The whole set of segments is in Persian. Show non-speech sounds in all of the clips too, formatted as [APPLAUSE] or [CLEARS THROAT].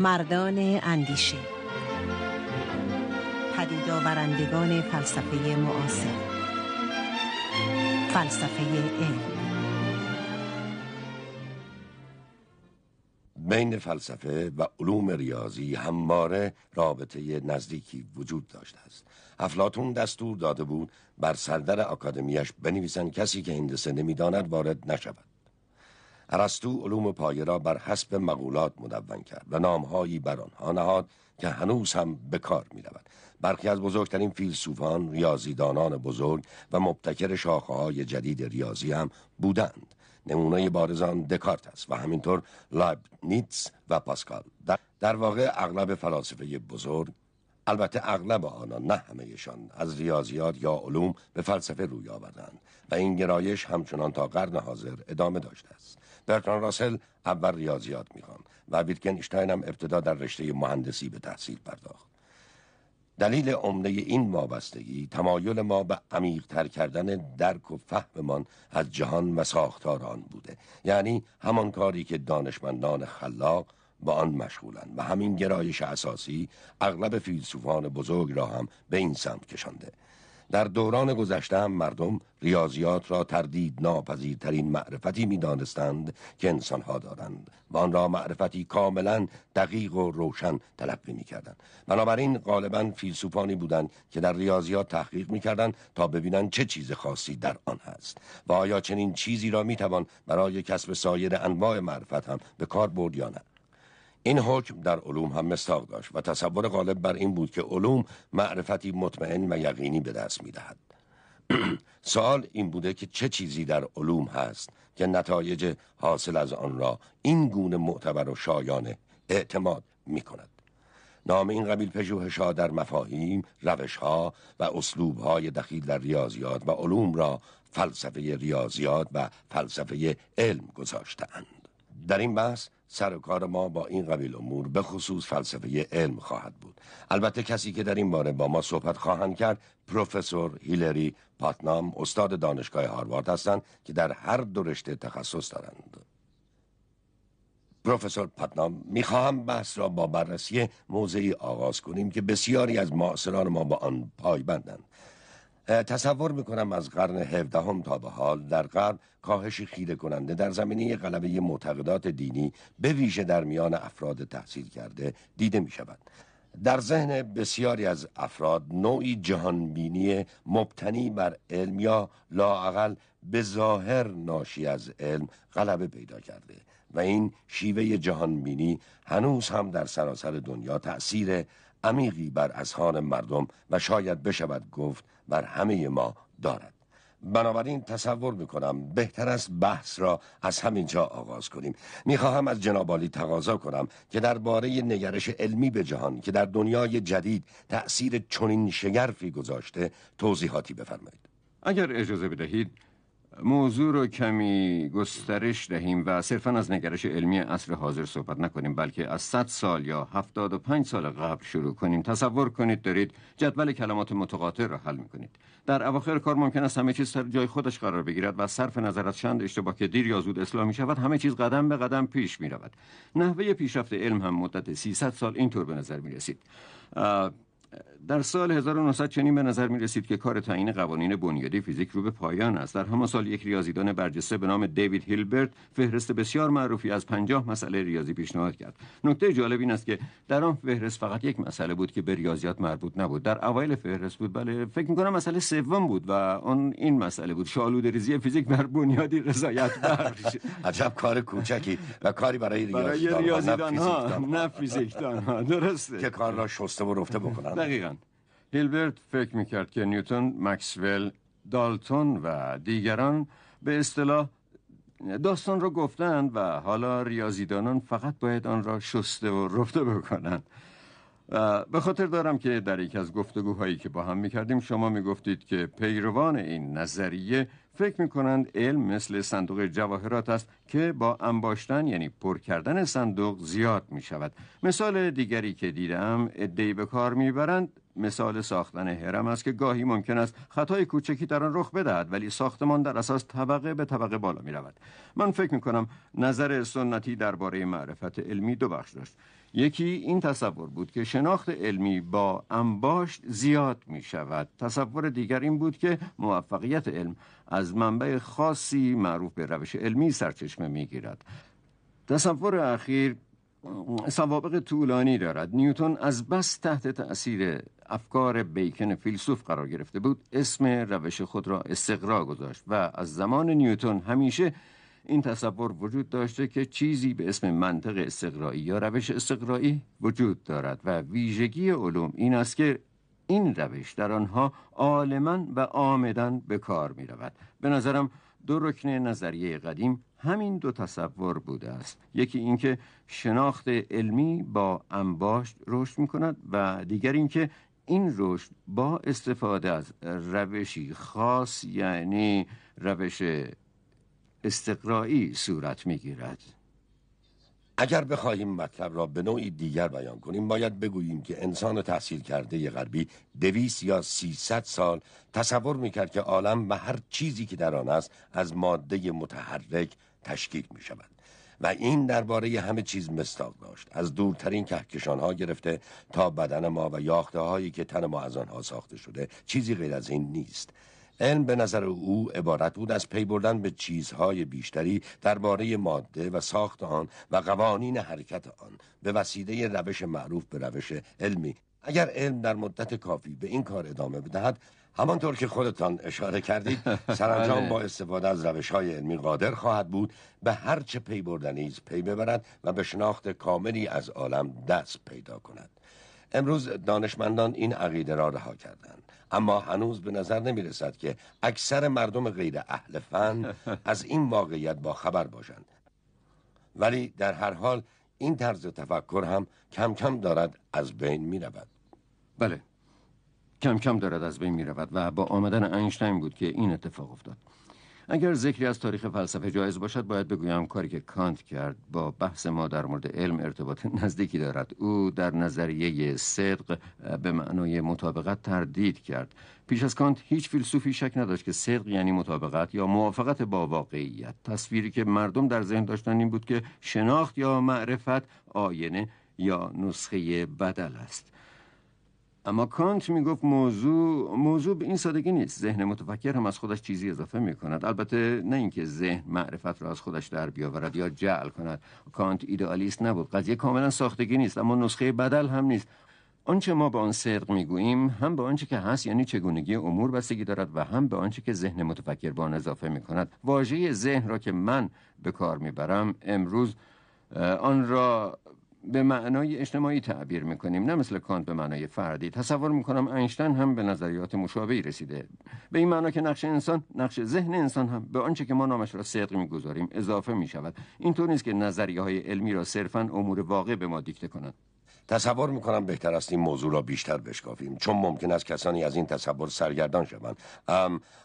مردان اندیشه. پدید آورندگان فلسفه معاصر. فلسفه علم. بین فلسفه و علوم ریاضی همواره رابطه نزدیکی وجود داشته است. افلاتون دستور داده بود بر سردر اکادمیش بنویسند کسی که هندسه نمی‌داند وارد نشود. ارسطو علوم پایه را بر حسب مقولات مدون کرد و نامهایی بر آنها نهاد که هنوز هم به کار می رود. برخی از بزرگترین فیلسوفان، ریاضیدانان بزرگ و مبتکر شاخه های جدید ریاضی هم بودند. نمونه بارزان دکارت است و همینطور نیتس و پاسکال. در, در واقع اغلب فلاسفه بزرگ البته اغلب آنان نه همهشان از ریاضیات یا علوم به فلسفه روی آوردند و این گرایش همچنان تا قرن حاضر ادامه داشته است برتران راسل اول ریاضیات می‌خوان و ویتکنشتاین هم ابتدا در رشته مهندسی به تحصیل پرداخت. دلیل عمده این وابستگی تمایل ما به عمیقتر کردن درک و فهممان از جهان و ساختار آن بوده. یعنی همان کاری که دانشمندان خلاق با آن مشغولند و همین گرایش اساسی اغلب فیلسوفان بزرگ را هم به این سمت کشانده. در دوران گذشته مردم ریاضیات را تردید ناپذیرترین معرفتی می دانستند که انسانها دارند و آن را معرفتی کاملا دقیق و روشن تلقی می کردند بنابراین غالبا فیلسوفانی بودند که در ریاضیات تحقیق می کردند تا ببینند چه چیز خاصی در آن هست و آیا چنین چیزی را می توان برای کسب سایر انواع معرفت هم به کار برد یا نه. این حکم در علوم هم مستاق داشت و تصور غالب بر این بود که علوم معرفتی مطمئن و یقینی به دست می دهد. [CLEARS THROAT] سوال این بوده که چه چیزی در علوم هست که نتایج حاصل از آن را این گونه معتبر و شایانه اعتماد می کند. نام این قبیل پژوهشها در مفاهیم، روشها و اسلوبهای دخیل در ریاضیات و علوم را فلسفه ریاضیات و فلسفه علم گذاشتهاند. در این بحث سر و کار ما با این قبیل امور به خصوص فلسفه علم خواهد بود. البته کسی که در این باره با ما صحبت خواهند کرد پروفسور هیلری پاتنام استاد دانشگاه هاروارد هستند که در هر دو رشته تخصص دارند. پروفسور پاتنام می‌خواهم بحث را با بررسی موضعی آغاز کنیم که بسیاری از معاصران ما با آن پایبندند. تصور می‌کنم از قرن هفدهم تا به حال در غرب کاهش خیره کننده در زمینه غلبه معتقدات دینی به ویژه در میان افراد تحصیل کرده دیده می شود. در ذهن بسیاری از افراد نوعی جهانبینی مبتنی بر علم یا لاعقل به ظاهر ناشی از علم غلبه پیدا کرده و این شیوه جهانبینی هنوز هم در سراسر دنیا تأثیر عمیقی بر اذهان مردم و شاید بشود گفت بر همه ما دارد. بنابراین تصور می‌کنم بهتر است بحث را از همینجا آغاز کنیم. می‌خواهم از جنابالی تقاضا کنم که درباره نگرش علمی به جهان که در دنیای جدید تأثیر چنین شگرفی گذاشته توضیحاتی بفرمایید. اگر اجازه بدهید موضوع رو کمی گسترش دهیم و صرفا از نگرش علمی عصر حاضر صحبت نکنیم بلکه از 100 سال یا 75 سال قبل شروع کنیم. تصور کنید دارید جدول کلمات متقاطع را حل می‌کنید. در اواخر کار ممکن است همه چیز سر جای خودش قرار بگیرد و صرف نظر از چند اشتباه که دیر یا زود اصلاح می شود همه چیز قدم به قدم پیش می رود نحوه پیشرفت علم هم مدت 300 سال اینطور به نظر می رسید در سال 1900 چنین به نظر می رسید که کار تعیین قوانین بنیادی فیزیک رو به پایان است. در همان سال یک ریاضیدان برجسته به نام دیوید هیلبرت فهرست بسیار معروفی از پنجاه مسئله ریاضی پیشنهاد کرد. نکته جالب این است که در آن فهرست فقط یک مسئله بود که به ریاضیات مربوط نبود. در اوایل فهرست بود بله فکر می کنم مسئله سوم بود و آن این مسئله بود. شالود ریزی فیزیک بر بنیادی رضایت بخش. عجب کار کوچکی و کاری برای ریاضیدان, ها نه فیزیکدان ها درسته. که کار را شسته و رفته بکنن. دقیقاً. هیلبرت فکر می‌کرد که نیوتن، مکسول، دالتون و دیگران به اصطلاح داستان را گفتند و حالا ریاضیدانان فقط باید آن را شسته و رفته بکنند. به خاطر دارم که در یک از گفتگوهایی که با هم می‌کردیم شما می‌گفتید که پیروان این نظریه فکر می‌کنند علم مثل صندوق جواهرات است که با انباشتن یعنی پر کردن صندوق زیاد می شود مثال دیگری که دیدم ادهی به کار می‌برند. مثال ساختن هرم است که گاهی ممکن است خطای کوچکی در آن رخ بدهد ولی ساختمان در اساس طبقه به طبقه بالا می رود من فکر می کنم نظر سنتی درباره معرفت علمی دو بخش داشت. یکی این تصور بود که شناخت علمی با انباشت زیاد می شود تصور دیگر این بود که موفقیت علم از منبع خاصی معروف به روش علمی سرچشمه می گیرد تصور اخیر سوابق طولانی دارد. نیوتون از بس تحت تأثیر افکار بیکن فیلسوف قرار گرفته بود. اسم روش خود را استقرا گذاشت و از زمان نیوتون همیشه این تصور وجود داشته که چیزی به اسم منطق استقرایی یا روش استقرایی وجود دارد و ویژگی علوم این است که این روش در آنها عالما و آمدن به کار می رود به نظرم دو رکن نظریه قدیم همین دو تصور بوده است. یکی اینکه شناخت علمی با انباشت رشد می کند و دیگر اینکه این رشد با استفاده از روشی خاص یعنی روش استقرایی صورت می گیرد اگر بخواهیم مطلب را به نوعی دیگر بیان کنیم باید بگوییم که انسان تحصیل کرده غربی دویست یا سیصد سال تصور می‌کرد که عالم و هر چیزی که در آن است از ماده متحرک تشکیل می شود و این درباره همه چیز مستاق داشت. از دورترین کهکشان ها گرفته تا بدن ما و یاخته هایی که تن ما از آنها ساخته شده چیزی غیر از این نیست. علم به نظر او عبارت بود از پی بردن به چیزهای بیشتری درباره ماده و ساخت آن و قوانین حرکت آن به وسیله روش معروف به روش علمی اگر علم در مدت کافی به این کار ادامه بدهد همانطور که خودتان اشاره کردید [LAUGHS] سرانجام بله. با استفاده از روش های علمی قادر خواهد بود به هر چه پی بردنیز پی ببرد و به شناخت کاملی از عالم دست پیدا کند امروز دانشمندان این عقیده را رها کردند. اما هنوز به نظر نمی رسد که اکثر مردم غیر اهل فن [LAUGHS] از این واقعیت با خبر باشند. ولی در هر حال این طرز تفکر هم کم کم دارد از بین می رود بله. کم کم دارد از بین می رود و با آمدن اینشتین بود که این اتفاق افتاد. اگر ذکری از تاریخ فلسفه جایز باشد باید بگویم کاری که کانت کرد با بحث ما در مورد علم ارتباط نزدیکی دارد. او در نظریه صدق به معنای مطابقت تردید کرد. پیش از کانت هیچ فیلسوفی شک نداشت که صدق یعنی مطابقت یا موافقت با واقعیت. تصویری که مردم در ذهن داشتن این بود که شناخت یا معرفت آینه یا نسخه بدل است. اما کانت می‌گفت موضوع موضوع به این سادگی نیست. ذهن متفکر هم از خودش چیزی اضافه می کند البته نه اینکه ذهن معرفت را از خودش در بیاورد یا جعل کند. کانت ایدئالیست نبود. قضیه کاملا ساختگی نیست اما نسخه بدل هم نیست. آنچه ما به آن صدق می‌گوییم هم به آنچه که هست یعنی چگونگی امور بستگی دارد و هم به آنچه که ذهن متفکر به آن اضافه می کند واژه ذهن را که من به کار می‌برم امروز آن را به معنای اجتماعی تعبیر می‌کنیم نه مثل کانت به معنای فردی. تصور می‌کنم اینشتین هم به نظریات مشابهی رسیده. به این معنا که نقش انسان نقش ذهن انسان هم به آنچه که ما نامش را صدق می‌گذاریم اضافه می‌شود. اینطور نیست که نظریه های علمی را صرفا امور واقع به ما دیکته کنند. تصور می‌کنم بهتر است این موضوع را بیشتر بشکافیم چون ممکن است کسانی از این تصور سرگردان شوند.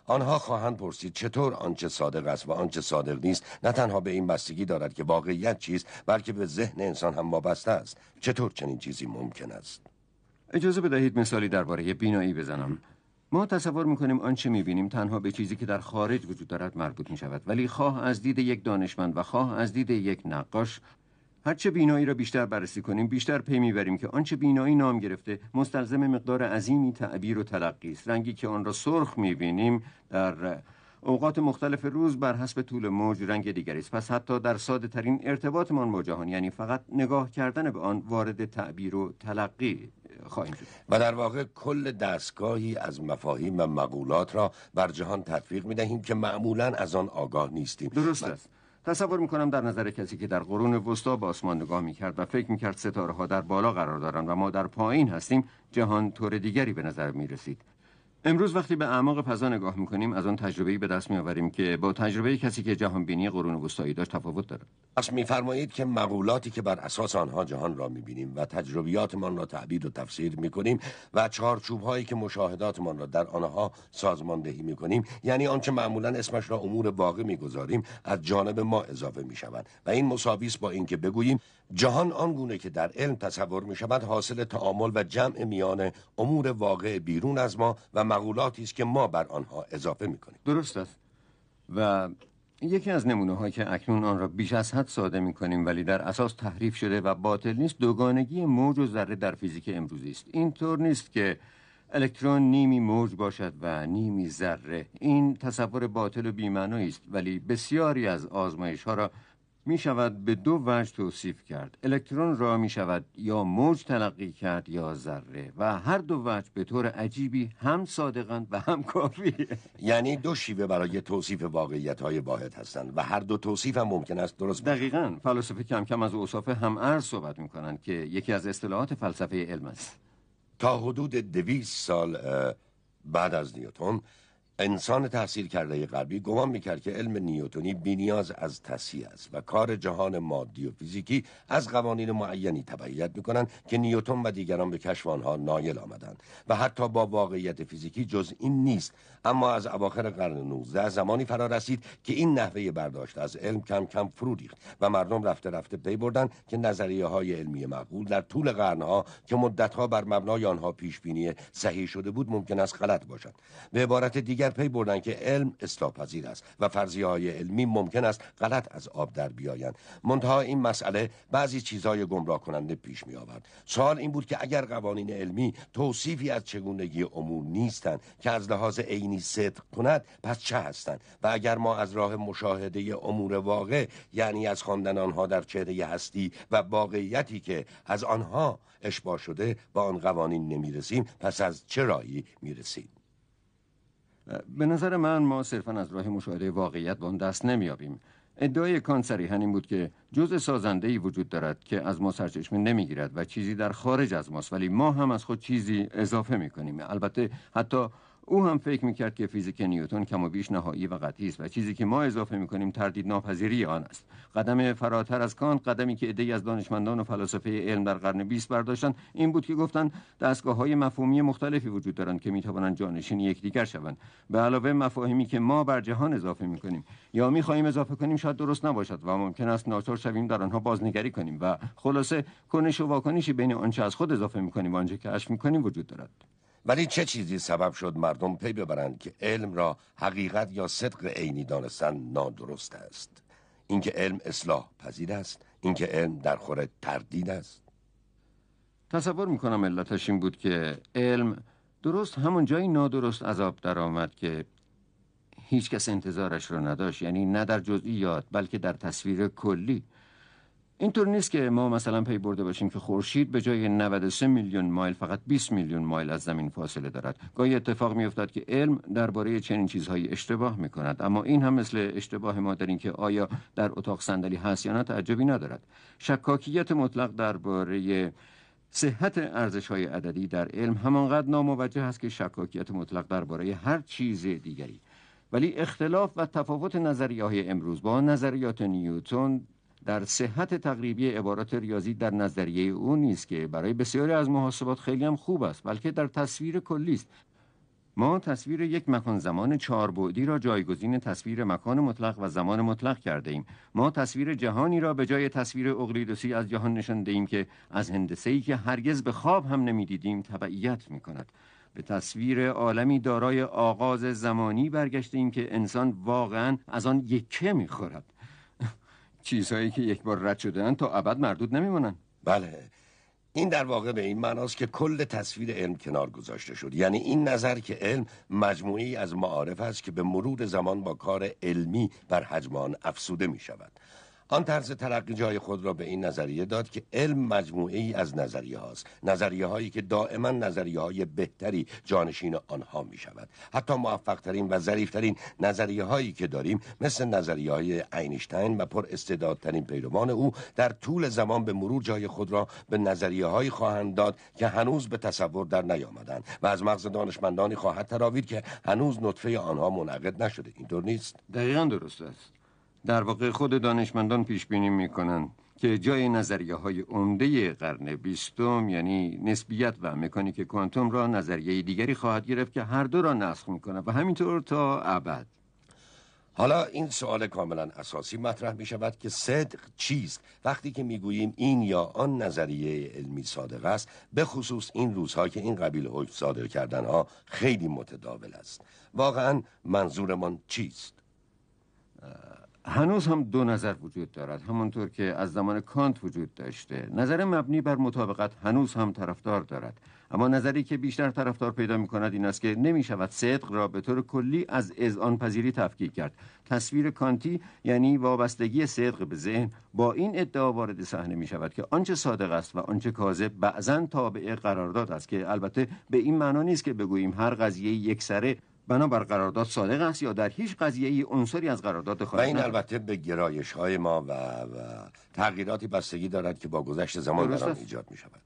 آنها خواهند پرسید چطور آنچه صادق است و آنچه صادق نیست. نه تنها به این بستگی دارد که واقعیت چیست بلکه به ذهن انسان هم وابسته است. چطور چنین چیزی ممکن است؟ اجازه بدهید مثالی درباره بینایی بزنم. ما تصور می‌کنیم آنچه می‌بینیم تنها به چیزی که در خارج وجود دارد مربوط می شود ولی خواه از دید یک دانشمند و خواه از دید یک نقاش هرچه بینایی را بیشتر بررسی کنیم بیشتر پی می‌بریم که آنچه بینایی نام گرفته مستلزم مقدار عظیمی تعبیر و تلقی است. رنگی که آن را سرخ می‌بینیم در اوقات مختلف روز بر حسب طول موج رنگ دیگری است. پس حتی در ساده ترین ارتباطمان با جهان یعنی فقط نگاه کردن به آن وارد تعبیر و تلقی خواهیم شد. و در واقع کل دستگاهی از مفاهیم و مقولات را بر جهان تطبیق می دهیم که معمولا از آن آگاه نیستیم. درست است. تصور می‌کنم در نظر کسی که در قرون وسطا به آسمان نگاه می‌کرد و فکر می‌کرد ستاره ها در بالا قرار دارند و ما در پایین هستیم جهان طور دیگری به نظر می‌رسید. امروز وقتی به اعماق فضا نگاه می‌کنیم از آن تجربه‌ای به دست میآوریم که با تجربه کسی که جهان بینی قرون وسطایی داشت تفاوت دارد. پس میفرمایید که مقولاتی که بر اساس آنها جهان را می‌بینیم و تجربیاتمان را تعبیر و تفسیر می‌کنیم و چارچوب هایی که مشاهداتمان را در آنها سازماندهی می‌کنیم یعنی آنچه معمولا اسمش را امور واقع می‌گذاریم از جانب ما اضافه می‌شوند و این مساوی است با اینکه بگوییم جهان آنگونه که در علم تصور می شود حاصل تعامل و جمع میان امور واقع بیرون از ما و مقولاتی است که ما بر آنها اضافه می کنیم درست است. و یکی از نمونه هایی که اکنون آن را بیش از حد ساده می کنیم ولی در اساس تحریف شده و باطل نیست دوگانگی موج و ذره در فیزیک امروزی است. اینطور نیست که الکترون نیمی موج باشد و نیمی ذره. این تصور باطل و بیمعنایی است ولی بسیاری از آزمایش ها را می شود به دو وجه توصیف کرد. الکترون را می شود یا موج تلقی کرد یا ذره و هر دو وجه به طور عجیبی هم صادقند و هم کافی. [LAUGHS] یعنی دو شیوه برای توصیف واقعیت های واحد هستند و هر دو توصیف هم ممکن است درست باشد. دقیقا. فلاسفه کم کم از اوصاف هم ارز صحبت می کنند که یکی از اصطلاحات فلسفه علم است. تا حدود دویست سال بعد از نیوتن انسان تحصیل کرده غربی گمان می‌کرد که علم نیوتنی بینیاز از تصحیح است و کار جهان مادی و فیزیکی از قوانین معینی تبعیت می‌کنند که نیوتن و دیگران به کشف آنها نایل آمدند و حتی با واقعیت فیزیکی جز این نیست. اما از اواخر قرن 19 زمانی فرا رسید که این نحوه برداشت از علم کم کم فرو ریخت و مردم رفته رفته پی بردند که نظریه های علمی معقول در طول قرنها که مدتها بر مبنای آنها پیش بینی صحیح شده بود ممکن است غلط باشد. به عبارت دیگر پی بردند که علم اصلاح پذیر است و فرضیه های علمی ممکن است غلط از آب در بیایند. منتها این مسئله بعضی چیزهای گمراه کننده پیش می آورد سوال این بود که اگر قوانین علمی توصیفی از چگونگی امور نیستند که از لحاظ عینی صدق کند پس چه هستند؟ و اگر ما از راه مشاهده امور واقع یعنی از خواندن آنها در چهره هستی و واقعیتی که از آنها اشباه شده با آن قوانین نمی‌رسیم پس از چه راهی می‌رسیم؟ به نظر من ما صرفا از راه مشاهده واقعیت به آن دست نمیابیم ادعای کان صریحا این بود که جزء سازنده ای وجود دارد که از ما سرچشمه نمی‌گیرد و چیزی در خارج از ماست ولی ما هم از خود چیزی اضافه می‌کنیم. البته حتی او هم فکر می‌کرد که فیزیک نیوتن کم و بیش نهایی و قطعی است و چیزی که ما اضافه می‌کنیم تردید ناپذیری آن است. قدم فراتر از کانت قدمی که عدهای از دانشمندان و فلاسفه علم در قرن 20 برداشتند این بود که گفتند دستگاه های مفهومی مختلفی وجود دارند که می‌توانند جانشین یکدیگر شوند. به علاوه مفاهیمی که ما بر جهان اضافه می‌کنیم. یا می‌خواهیم اضافه کنیم شاید درست نباشد و ممکن است ناچار شویم در آنها بازنگری کنیم و خلاصه کنش و واکنشی بین آنچه از خود اضافه می‌کنیم و آنچه کشف می‌کنیم وجود دارد. ولی چه چیزی سبب شد مردم پی ببرند که علم را حقیقت یا صدق عینی دانستن نادرست است؟ اینکه علم اصلاح پذیر است اینکه علم در خور تردید است. تصور می‌کنم علتش این بود که علم درست همون جایی نادرست عذاب در آمد که هیچ کس انتظارش را نداشت یعنی نه در جزئیات بلکه در تصویر کلی. اینطور نیست که ما مثلا پی برده باشیم که خورشید به جای 93 میلیون مایل فقط 20 میلیون مایل از زمین فاصله دارد. گاهی اتفاق میافتد که علم درباره چنین چیزهایی اشتباه می کند اما این هم مثل اشتباه ما در اینکه آیا در اتاق صندلی هست یا نه تعجبی ندارد. شکاکیت مطلق درباره صحت ارزش های عددی در علم همانقدر ناموجه است که شکاکیت مطلق درباره هر چیز دیگری. ولی اختلاف و تفاوت نظریه های امروز با نظریات نیوتن در صحت تقریبی عبارات ریاضی در نظریه او نیست که برای بسیاری از محاسبات خیلی هم خوب است بلکه در تصویر کلی است. ما تصویر یک مکان زمان چهار بعدی را جایگزین تصویر مکان مطلق و زمان مطلق کرده ایم. ما تصویر جهانی را به جای تصویر اقلیدوسی از جهان نشان ایم که از هندسه ای که هرگز به خواب هم نمی‌دیدیم تبعیت می کند به تصویر عالمی دارای آغاز زمانی برگشته ایم که انسان واقعا از آن یکه می‌خورد. چیزهایی که یک بار رد شدن تا ابد مردود نمیمونن بله. این در واقع به این معناست که کل تصویر علم کنار گذاشته شد. یعنی این نظر که علم مجموعی از معارف است که به مرور زمان با کار علمی بر حجم آن افسوده می شود آن طرز تلقی جای خود را به این نظریه داد که علم مجموعه ای از نظریه هاست. نظریه هایی که دائما نظریه های بهتری جانشین آنها می شود حتی موفق ترین و ظریفترین نظریه هایی که داریم مثل نظریه های اینشتین و پر استعدادترین پیروان او در طول زمان به مرور جای خود را به نظریه هایی خواهند داد که هنوز به تصور در نیامدند و از مغز دانشمندانی خواهد تراوید که هنوز نطفه آنها منعقد نشده. اینطور نیست؟ دقیقا درست است. در واقع خود دانشمندان پیش بینی می کنند که جای نظریه های عمده قرن بیستم یعنی نسبیت و مکانیک کوانتوم را نظریه دیگری خواهد گرفت که هر دو را نسخ می کند و همینطور تا ابد. حالا این سوال کاملا اساسی مطرح می شود که صدق چیست؟ وقتی که می گوییم این یا آن نظریه علمی صادق است به خصوص این روزها که این قبیل حکم صادر کردن ها خیلی متداول است. واقعا منظورمان چیست؟ هنوز هم دو نظر وجود دارد. همونطور که از زمان کانت وجود داشته. نظر مبنی بر مطابقت هنوز هم طرفدار دارد. اما نظری که بیشتر طرفدار پیدا می کند این است که نمی شود صدق را به طور کلی از اذعان پذیری تفکیک کرد. تصویر کانتی یعنی وابستگی صدق به ذهن با این ادعا وارد صحنه می شود که آنچه صادق است و آنچه کاذب بعضا تابع قرارداد است که البته به این معنا نیست که بگوییم هر قضیه یک سره بنابر قرارداد صادق است یا در هیچ قضیه ای عنصری از قرارداد و خارج این ندارد. البته به گرایش های ما و, و تغییراتی بستگی دارد که با گذشت زمان در آن. ایجاد می شود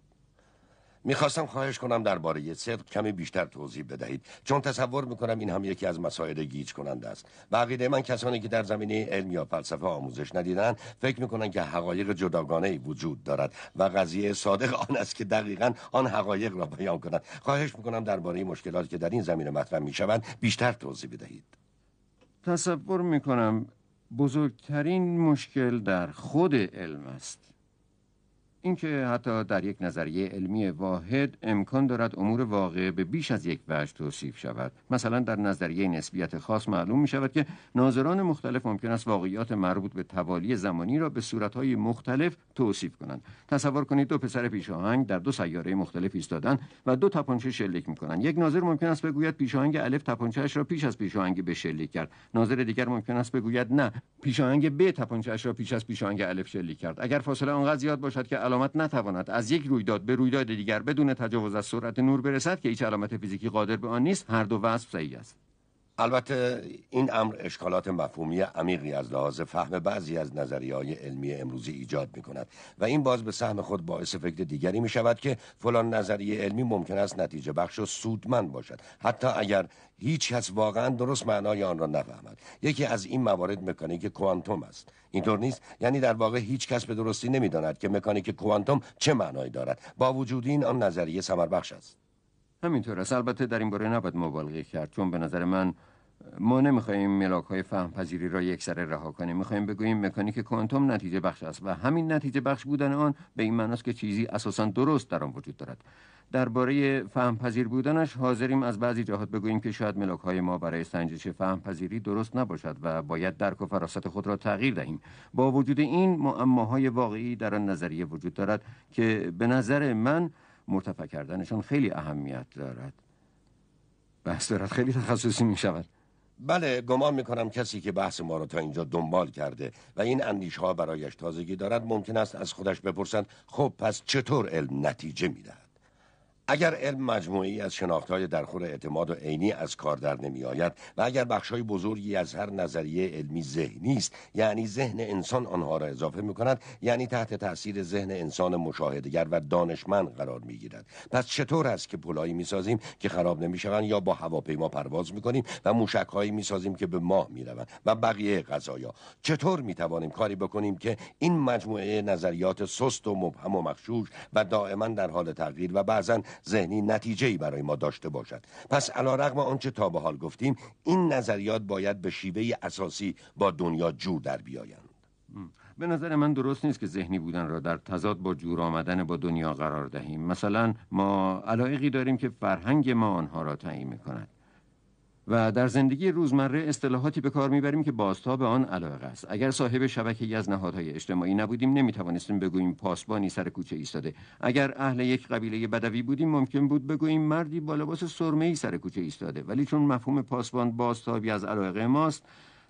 می‌خواستم خواهش کنم درباره صدق کمی بیشتر توضیح بدهید. چون تصور می‌کنم این هم یکی از مسائل گیج کننده است. و عقیده من کسانی که در زمینه علم یا فلسفه آموزش ندیدن فکر می‌کنن که حقایق جداگانه وجود دارد و قضیه صادق آن است که دقیقا آن حقایق را بیان کنند خواهش می‌کنم درباره مشکلاتی که در این زمینه مطرح می‌شوند بیشتر توضیح بدهید. تصور می کنم بزرگترین مشکل در خود علم است. اینکه حتی در یک نظریه علمی واحد امکان دارد امور واقع به بیش از یک وجه توصیف شود. مثلا در نظریه نسبیت خاص معلوم می شود که ناظران مختلف ممکن است واقعیات مربوط به توالی زمانی را به صورتهای مختلف توصیف کنند. تصور کنید دو پسر پیشاهنگ در دو سیاره مختلف ایستادن و دو تپانچه شلیک می‌کنند. یک ناظر ممکن است بگوید پیشاهنگ الف تپانچه‌اش را پیش از پیشاهنگ ب شلیک کرد. ناظر دیگر ممکن است بگوید نه پیشاهنگ ب تپانچه‌اش را پیش از پیشاهنگ الف شلیک کرد. اگر فاصله آنقدر زیاد باشد که علامت نتواند از یک رویداد به رویداد دیگر بدون تجاوز از سرعت نور برسد که هیچ علامت فیزیکی قادر به آن نیست هر دو وصف صحیح است. البته این امر اشکالات مفهومی عمیقی از لحاظ فهم بعضی از نظریه های علمی امروزی ایجاد می کند و این باز به سهم خود باعث فکر دیگری می شود که فلان نظریه علمی ممکن است نتیجه بخش و سودمند باشد. حتی اگر هیچ کس واقعا درست معنای آن را نفهمد. یکی از این موارد مکانیک کوانتوم است. اینطور نیست؟ یعنی در واقع هیچ کس به درستی نمی‌داند که مکانیک کوانتوم چه معنایی دارد. با وجود این آن نظریه ثمر بخش است. همینطور است. البته در این باره نباید مبالغه کرد چون به نظر من ما نمی‌خواهیم ملاک های فهم پذیری را یک سره رها کنیم. می‌خواهیم بگوییم مکانیک کوانتوم نتیجه بخش است و همین نتیجه بخش بودن آن به این معناست که چیزی اساسا درست در آن وجود دارد. درباره فهم پذیر بودنش حاضریم از بعضی جهات بگوییم که شاید ملاک های ما برای سنجش فهم پذیری درست نباشد و باید درک و فراست خود را تغییر دهیم. با وجود این معماهای واقعی در آن نظریه وجود دارد که به نظر من مرتفع کردنشان خیلی اهمیت دارد. بحث دارد. خیلی تخصصی می شود بله گمان می‌کنم کسی که بحث ما را تا اینجا دنبال کرده و این اندیش ها برایش تازگی دارد ممکن است از خودش بپرسند خب پس چطور علم نتیجه می‌دهد؟ اگر علم مجموعی از شناختهای درخور اعتماد و عینی از کار در نمی آید و اگر بخشای بزرگی از هر نظریه علمی ذهنی است یعنی ذهن انسان آنها را اضافه می کند یعنی تحت تاثیر ذهن انسان مشاهدگر و دانشمند قرار می گیرد پس چطور است که پلایی می سازیم که خراب نمی شوند یا با هواپیما پرواز می کنیم و موشک هایی می سازیم که به ماه می روند و بقیه قضایا چطور می توانیم کاری بکنیم که این مجموعه نظریات سست و مبهم و مخشوش و دائما در حال تغییر و بعضا ذهنی نتیجه برای ما داشته باشد. پس علا رقم آنچه تا به حال گفتیم این نظریات باید به شیوه اساسی با دنیا جور در بیایند. به نظر من درست نیست که ذهنی بودن را در تضاد با جور آمدن با دنیا قرار دهیم. مثلا ما علایقی داریم که فرهنگ ما آنها را تعیین می کند و در زندگی روزمره اصطلاحاتی به کار می‌بریم که بازتاب آن علایق است. اگر صاحب شبکه‌ای از نهادهای اجتماعی نبودیم نمی‌توانستیم بگوییم پاسبانی سر کوچه ایستاده. اگر اهل یک قبیله بدوی بودیم ممکن بود بگوییم مردی با لباس سرمه‌ای سر کوچه ایستاده. ولی چون مفهوم پاسبان بازتابی از علایق ماست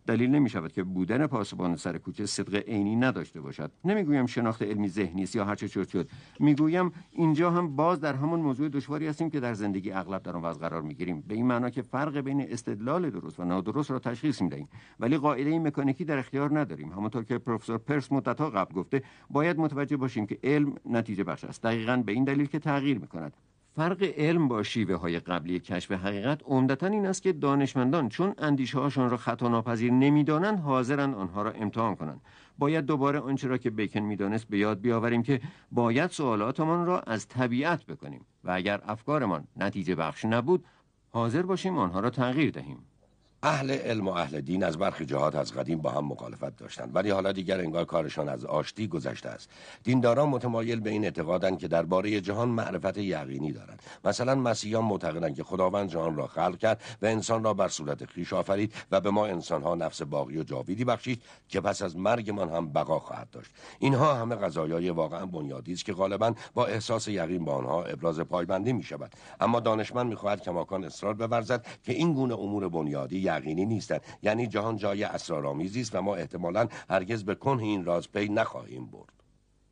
دلیل نمی شود که بودن پاسبان سر کوچه صدق عینی نداشته باشد. نمی‌گویم شناخت علمی ذهنی است یا هر چه شد. شد می‌گویم اینجا هم باز در همان موضوع دشواری هستیم که در زندگی اغلب در آن وضع قرار می‌گیریم. به این معنا که فرق بین استدلال درست و نادرست را تشخیص می‌دهیم. ولی قاعده مکانیکی در اختیار نداریم. همونطور که پروفسور پرس مدتها قبل گفته باید متوجه باشیم که علم نتیجه بخش است. دقیقا به این دلیل که تغییر می‌کند. فرق علم با شیوه های قبلی کشف حقیقت عمدتا این است که دانشمندان چون اندیشه هاشان را خطا ناپذیر نمی‌دانند حاضرند آنها را امتحان کنند. باید دوباره آنچه را که بیکن می‌دانست به یاد بیاوریم که باید سوالاتمان را از طبیعت بکنیم و اگر افکارمان نتیجه بخش نبود حاضر باشیم آنها را تغییر دهیم. اهل علم و اهل دین از برخی جهات از قدیم با هم مخالفت داشتند. ولی حالا دیگر انگار کارشان از آشتی گذشته است. دینداران متمایل به این اعتقادند که درباره جهان معرفت یقینی دارند. مثلا مسیحیان معتقدند که خداوند جهان را خلق کرد و انسان را بر صورت خویش آفرید و به ما انسانها نفس باقی و جاویدی بخشید که پس از مرگمان هم بقا خواهد داشت. اینها همه قضایای واقعا بنیادی است که غالبا با احساس یقین با آنها ابراز پایبندی می شود اما دانشمند می‌خواهد کماکان اصرار بورزد که این گونه امور بنیادی یقینی نیستند یعنی جهان جای اسرارآمیزی است و ما احتمالا هرگز به کنه این راز پی نخواهیم برد.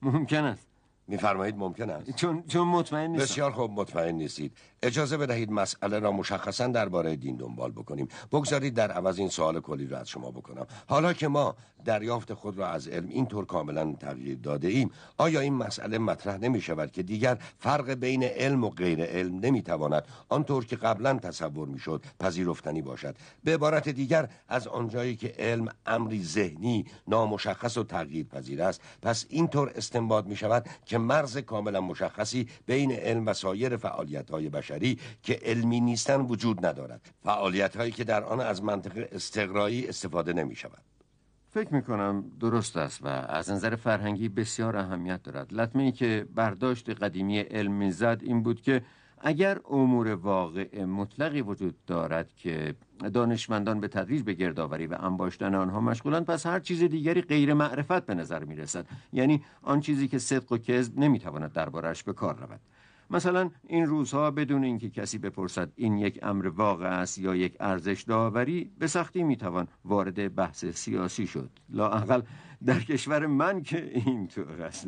ممکن است. میفرمایید ممکن است؟ چون چون مطمئن نیستم. بسیار خوب مطمئن نیستید. اجازه بدهید مسئله را مشخصا درباره دین دنبال بکنیم. بگذارید در عوض این سوال کلی را از شما بکنم. حالا که ما دریافت خود را از علم اینطور کاملا تغییر داده ایم آیا این مسئله مطرح نمی شود که دیگر فرق بین علم و غیر علم نمی تواند آنطور که قبلا تصور می شد پذیرفتنی باشد؟ به عبارت دیگر از آنجایی که علم امری ذهنی نامشخص و تغییر پذیر است پس اینطور استنباط می شود که مرز کاملا مشخصی بین علم و سایر فعالیت های بشری که علمی نیستن وجود ندارد. فعالیت هایی که در آن از منطق استقرایی استفاده نمی شود فکر می کنم درست است و از نظر فرهنگی بسیار اهمیت دارد. لطمه ای که برداشت قدیمی علم زد این بود که اگر امور واقع مطلقی وجود دارد که دانشمندان به تدریج به گردآوری و انباشتن آنها مشغولند پس هر چیز دیگری غیر معرفت به نظر می رسد یعنی آن چیزی که صدق و کذب نمی تواند دربارش به کار رود. مثلا این روزها بدون اینکه کسی بپرسد این یک امر واقع است یا یک ارزش داوری به سختی می‌توان وارد بحث سیاسی شد. لااقل در کشور من که اینطور است.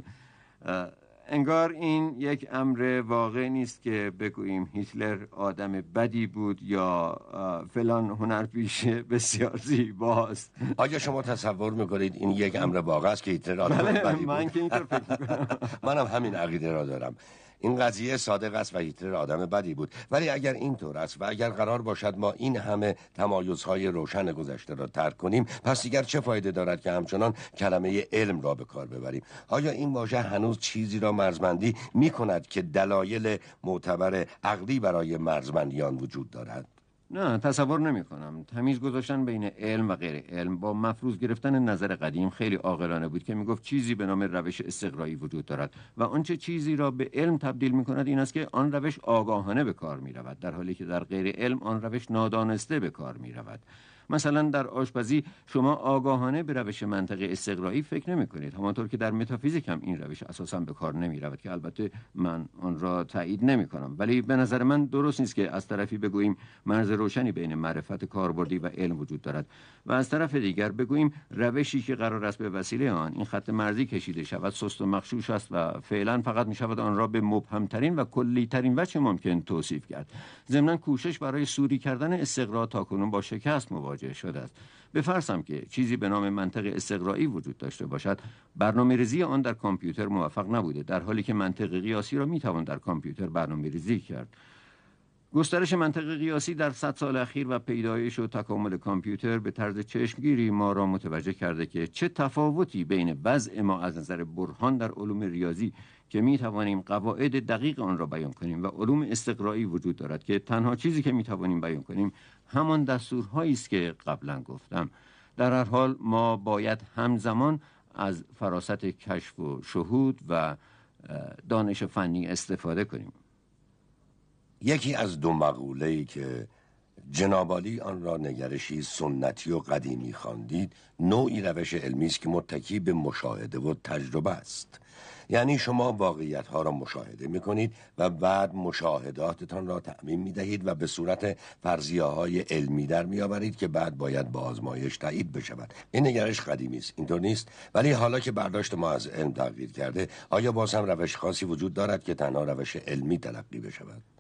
انگار این یک امر واقع نیست که بگوییم هیتلر آدم بدی بود یا فلان هنرپیشه بسیار زیباست. آیا شما تصور می‌کنید این یک امر واقع است که هیتلر آدم بدی بود؟ من که اینطور فکر می‌کنم. [LAUGHS] منم همین عقیده را دارم. این قضیه صادق است و هیتلر آدم بدی بود. ولی اگر اینطور است و اگر قرار باشد ما این همه تمایزهای روشن گذشته را ترک کنیم پس دیگر چه فایده دارد که همچنان کلمه علم را به کار ببریم؟ آیا این واژه هنوز چیزی را مرزبندی می کند که دلایل معتبر عقلی برای مرزبندیان وجود دارد؟ نه تصور نمی کنم تمیز گذاشتن بین علم و غیر علم با مفروض گرفتن نظر قدیم خیلی عاقلانه بود که می‌گفت چیزی به نام روش استقرایی وجود دارد و آنچه چیزی را به علم تبدیل می کند این است که آن روش آگاهانه به کار می رود در حالی که در غیر علم آن روش نادانسته به کار می رود مثلا در آشپزی شما آگاهانه به روش منطق استقرایی فکر نمی کنید همانطور که در متافیزیک هم این روش اساسا به کار نمی رود که البته من آن را تایید نمی کنم ولی به نظر من درست نیست که از طرفی بگوییم مرز روشنی بین معرفت کاربردی و علم وجود دارد و از طرف دیگر بگوییم روشی که قرار است به وسیله آن این خط مرزی کشیده شود سست و مخشوش است و فعلا فقط می شود آن را به مبهمترین و کلیترین وجه ممکن توصیف کرد. ضمن کوشش برای سوری کردن استقرا تاکنون با شکست مواجه مواجه شده است. بفرسم که چیزی به نام منطق استقرایی وجود داشته باشد برنامه ریزی آن در کامپیوتر موفق نبوده در حالی که منطق قیاسی را می‌توان در کامپیوتر برنامه ریزی کرد. گسترش منطق قیاسی در صد سال اخیر و پیدایش و تکامل کامپیوتر به طرز چشمگیری ما را متوجه کرده که چه تفاوتی بین وضع ما از نظر برهان در علوم ریاضی که می توانیم قواعد دقیق آن را بیان کنیم و علوم استقرایی وجود دارد که تنها چیزی که می توانیم بیان کنیم همان دستورهایی است که قبلا گفتم. در هر حال ما باید همزمان از فراست کشف و شهود و دانش فنی استفاده کنیم. یکی از دو مقوله ای که جنابالی آن را نگرشی سنتی و قدیمی خواندید نوعی روش علمی است که متکی به مشاهده و تجربه است. یعنی شما واقعیت ها را مشاهده می کنید و بعد مشاهداتتان را تعمین می دهید و به صورت فرضیه های علمی در می آورید که بعد باید با آزمایش تایید بشود. این نگرش قدیمی است اینطور نیست؟ ولی حالا که برداشت ما از علم تغییر کرده آیا باز هم روش خاصی وجود دارد که تنها روش علمی تلقی بشود؟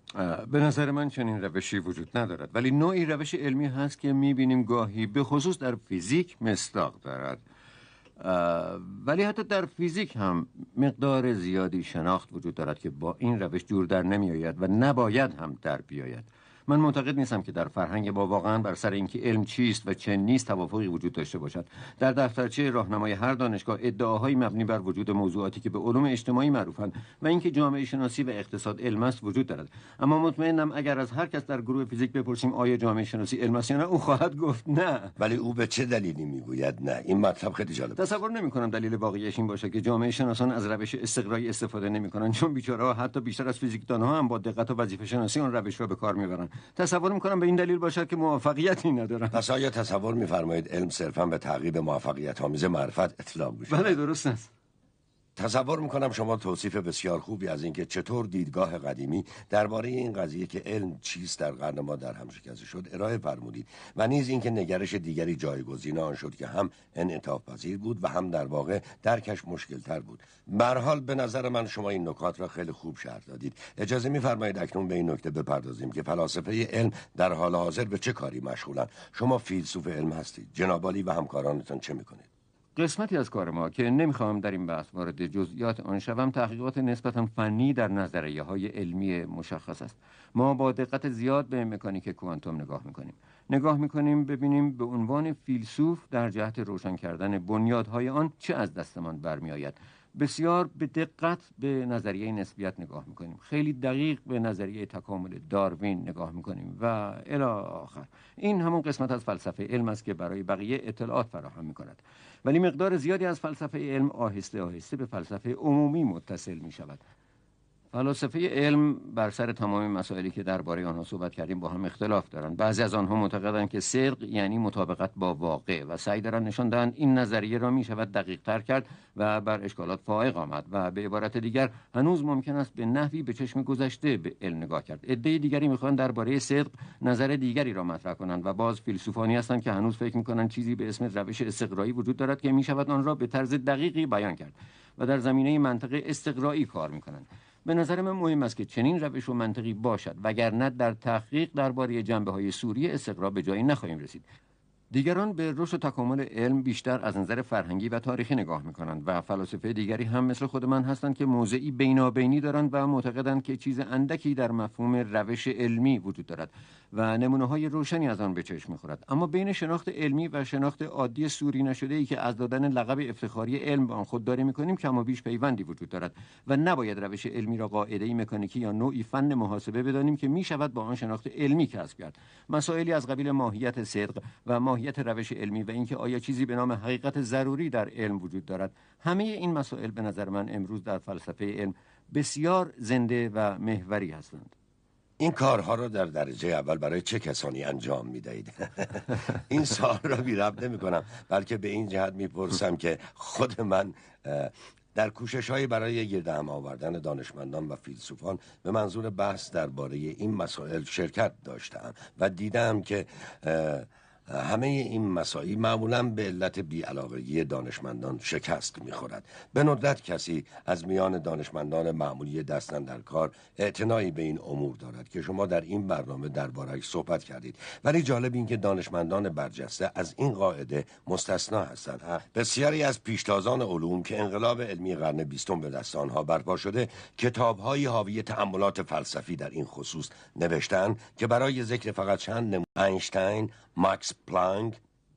به نظر من چنین روشی وجود ندارد. ولی نوعی روش علمی هست که می‌بینیم گاهی به خصوص در فیزیک مصداق دارد. ولی حتی در فیزیک هم مقدار زیادی شناخت وجود دارد که با این روش جور در نمی آید و نباید هم در بیاید. من معتقد نیستم که در فرهنگ با واقعا بر سر اینکه علم چیست و چه نیست توافقی وجود داشته باشد. در دفترچه راهنمای هر دانشگاه ادعاهایی مبنی بر وجود موضوعاتی که به علوم اجتماعی معروفند و اینکه جامعه شناسی و اقتصاد علم است وجود دارد. اما مطمئنم اگر از هر کس در گروه فیزیک بپرسیم آیا جامعه شناسی علم است یا نه او خواهد گفت نه. ولی او به چه دلیلی می‌گوید نه؟ این مطلب خیلی جالب تصور نمی کنم دلیل واقعیش این باشه که جامعه شناسان از روش استقرایی استفاده نمی کنند چون بیچاره حتی بیشتر از فیزیکدان ها هم با دقت و وظیفه شناسی آن روش را به کار می‌برند. تصور می کنم به این دلیل باشد که موفقیتی ندارند پس آیا تصور میفرمایید علم صرفا به تعقیب موفقیت آمیز معرفت اطلاق میشه بله درست است. تصور می‌کنم شما توصیف بسیار خوبی از اینکه چطور دیدگاه قدیمی درباره این قضیه که علم چیست در قرن ما در هم شکسته شد ارائه فرمودید و نیز اینکه نگرش دیگری جایگزین آن شد که هم انعطاف پذیر بود و هم در واقع درکش مشکل تر بود. به حال به نظر من شما این نکات را خیلی خوب شرح دادید. اجازه میفرمایید اکنون به این نکته بپردازیم که فلاسفه علم در حال حاضر به چه کاری مشغولند. شما فیلسوف علم هستید. جنابالی و همکارانتان چه می‌کنید؟ قسمتی از کار ما که نمی‌خوام در این بحث وارد جزئیات آن شوم تحقیقات نسبتا فنی در نظریه های علمی مشخص است. ما با دقت زیاد به مکانیک کوانتوم نگاه می‌کنیم. نگاه می‌کنیم ببینیم به عنوان فیلسوف در جهت روشن کردن بنیادهای آن چه از دستمان برمیآید. بسیار به دقت به نظریه نسبیت نگاه می‌کنیم. خیلی دقیق به نظریه تکامل داروین نگاه می‌کنیم و الی آخر. این همون قسمت از فلسفه علم است که برای بقیه اطلاعات فراهم می‌کند. ولی مقدار زیادی از فلسفه علم آهسته آهسته به فلسفه عمومی متصل می شود فلاسفه علم بر سر تمام مسائلی که درباره آنها صحبت کردیم با هم اختلاف دارند. بعضی از آنها معتقدند که صدق یعنی مطابقت با واقع و سعی دارند نشان دهند این نظریه را می شود دقیق تر کرد و بر اشکالات فائق آمد و به عبارت دیگر هنوز ممکن است به نحوی به چشم گذشته به علم نگاه کرد. عده دیگری می‌خواهند درباره صدق نظر دیگری را مطرح کنند و باز فیلسوفانی هستند که هنوز فکر می‌کنند چیزی به اسم روش استقرایی وجود دارد که می شود آن را به طرز دقیقی بیان کرد و در زمینه منطقه استقرایی کار می‌کنند. به نظر من مهم است که چنین روش و منطقی باشد وگرنه در تحقیق درباره جنبه های سوری استقرا به جایی نخواهیم رسید. دیگران به رشد و تکامل علم بیشتر از نظر فرهنگی و تاریخی نگاه می کنند و فلاسفه دیگری هم مثل خود من هستند که موضعی بینابینی دارند و معتقدند که چیز اندکی در مفهوم روش علمی وجود دارد. و نمونه های روشنی از آن به چشم می‌خورد. اما بین شناخت علمی و شناخت عادی سوری نشده ای که از دادن لقب افتخاری علم به آن خودداری می‌کنیم کم و بیش پیوندی وجود دارد و نباید روش علمی را قاعده مکانیکی یا نوعی فن محاسبه بدانیم که می‌شود با آن شناخت علمی کسب کرد. مسائلی از قبیل ماهیت صدق و ماهیت روش علمی و اینکه آیا چیزی به نام حقیقت ضروری در علم وجود دارد. همه این مسائل به نظر من امروز در فلسفه علم بسیار زنده و محوری هستند. این کارها رو در درجه اول برای چه کسانی انجام می دهید؟ [LAUGHS] این سال را بی رب نمی کنم بلکه به این جهت می پرسم که خود من در کوشش های برای گرد هم آوردن دانشمندان و فیلسوفان به منظور بحث درباره این مسائل شرکت داشتم و دیدم که همه این مسایی معمولا به علت بیعلاقگی دانشمندان شکست می‌خورد. به ندرت کسی از میان دانشمندان معمولی دستن در کار اعتنایی به این امور دارد که شما در این برنامه دربارهش صحبت کردید. ولی جالب این که دانشمندان برجسته از این قاعده مستثنا هستند. بسیاری از پیشتازان علوم که انقلاب علمی قرن بیستم به دست آنها برپا شده کتابهایی حاوی تأملات فلسفی در این خصوص نوشتند که برای ذکر فقط چند اینشتین ماکس پلانک،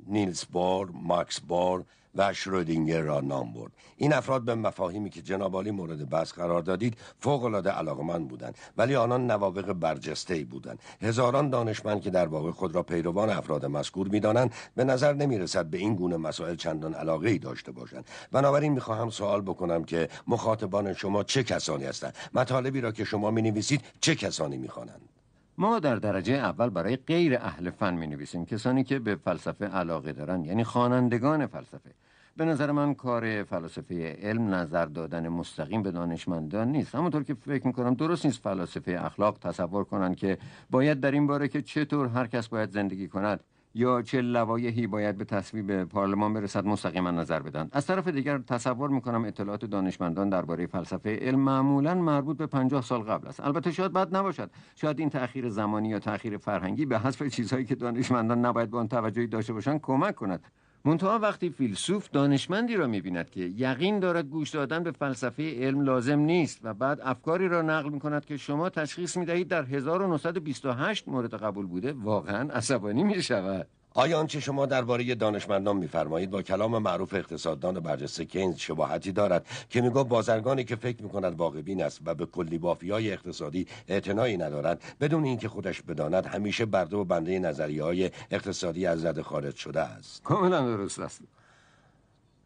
نیلز بور، ماکس بور و شرودینگر را نام برد. این افراد به مفاهیمی که جنابالی مورد بحث قرار دادید فوق العاده علاقمند بودند ولی آنان نوابق برجسته ای بودند. هزاران دانشمند که در واقع خود را پیروان افراد مذکور می‌دانند به نظر نمی رسد به این گونه مسائل چندان علاقه ای داشته باشند. بنابراین می‌خواهم سوال بکنم که مخاطبان شما چه کسانی هستند؟ مطالبی را که شما می نویسید چه کسانی می‌خوانند؟ ما در درجه اول برای غیر اهل فن می نویسیم کسانی که به فلسفه علاقه دارن یعنی خوانندگان فلسفه. به نظر من کار فلسفه علم نظر دادن مستقیم به دانشمندان نیست. همونطور که فکر می‌کنم درست نیست فلاسفه اخلاق تصور کنند که باید در این باره که چطور هر کس باید زندگی کند. یا چه لوایحی باید به تصویب پارلمان برسد مستقیما نظر بدن. از طرف دیگر تصور می‌کنم اطلاعات دانشمندان درباره فلسفه علم معمولا مربوط به 50 سال قبل است. البته شاید بد نباشد. شاید این تأخیر زمانی یا تأخیر فرهنگی به حذف چیزهایی که دانشمندان نباید به آن توجهی داشته باشند کمک کند. منتها وقتی فیلسوف دانشمندی را می‌بیند که یقین دارد گوش دادن به فلسفه علم لازم نیست و بعد افکاری را نقل می‌کند که شما تشخیص می‌دهید در 1928 مورد قبول بوده واقعا عصبانی می‌شود. آیا آنچه شما درباره دانشمندان میفرمایید با کلام معروف اقتصاددان برجسته کینز شباهتی دارد که میگو بازرگانی که فکر می‌کند واقعبین است و به کلی بافی های اقتصادی اعتنایی ندارد بدون اینکه خودش بداند همیشه برده و بنده نظریه های اقتصادی از رد خارج شده است. کاملا درست است.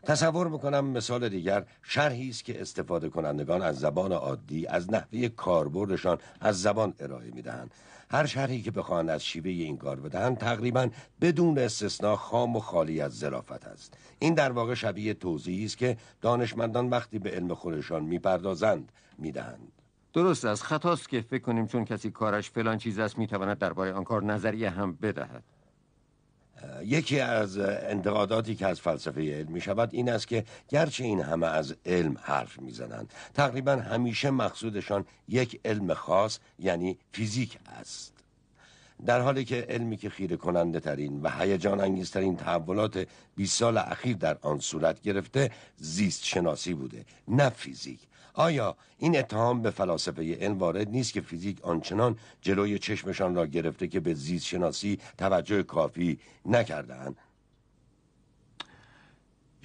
تصور می‌کنم مثال دیگر شرحی است که استفاده کنندگان از زبان عادی از نحوه کاربردشان از زبان ارائه می‌دهند. هر شرحی که بخواهند از شیوه این کار بدهند تقریبا بدون استثنا خام و خالی از ظرافت است. این در واقع شبیه توضیحی است که دانشمندان وقتی به علم خودشان می‌پردازند می‌دهند. درست است. خطاست که فکر کنیم چون کسی کارش فلان چیز است می‌تواند درباره آن کار نظریه هم بدهد. یکی از انتقاداتی که از فلسفه علم می شود این است که گرچه این همه از علم حرف می زنند تقریبا همیشه مقصودشان یک علم خاص یعنی فیزیک است. در حالی که علمی که خیره کننده ترین و هیجان انگیزترین تحولات 20 سال اخیر در آن صورت گرفته زیست شناسی بوده نه فیزیک. آیا این اتهام به فلاسفه علم وارد نیست که فیزیک آنچنان جلوی چشمشان را گرفته که به زیست شناسی توجه کافی نکردند؟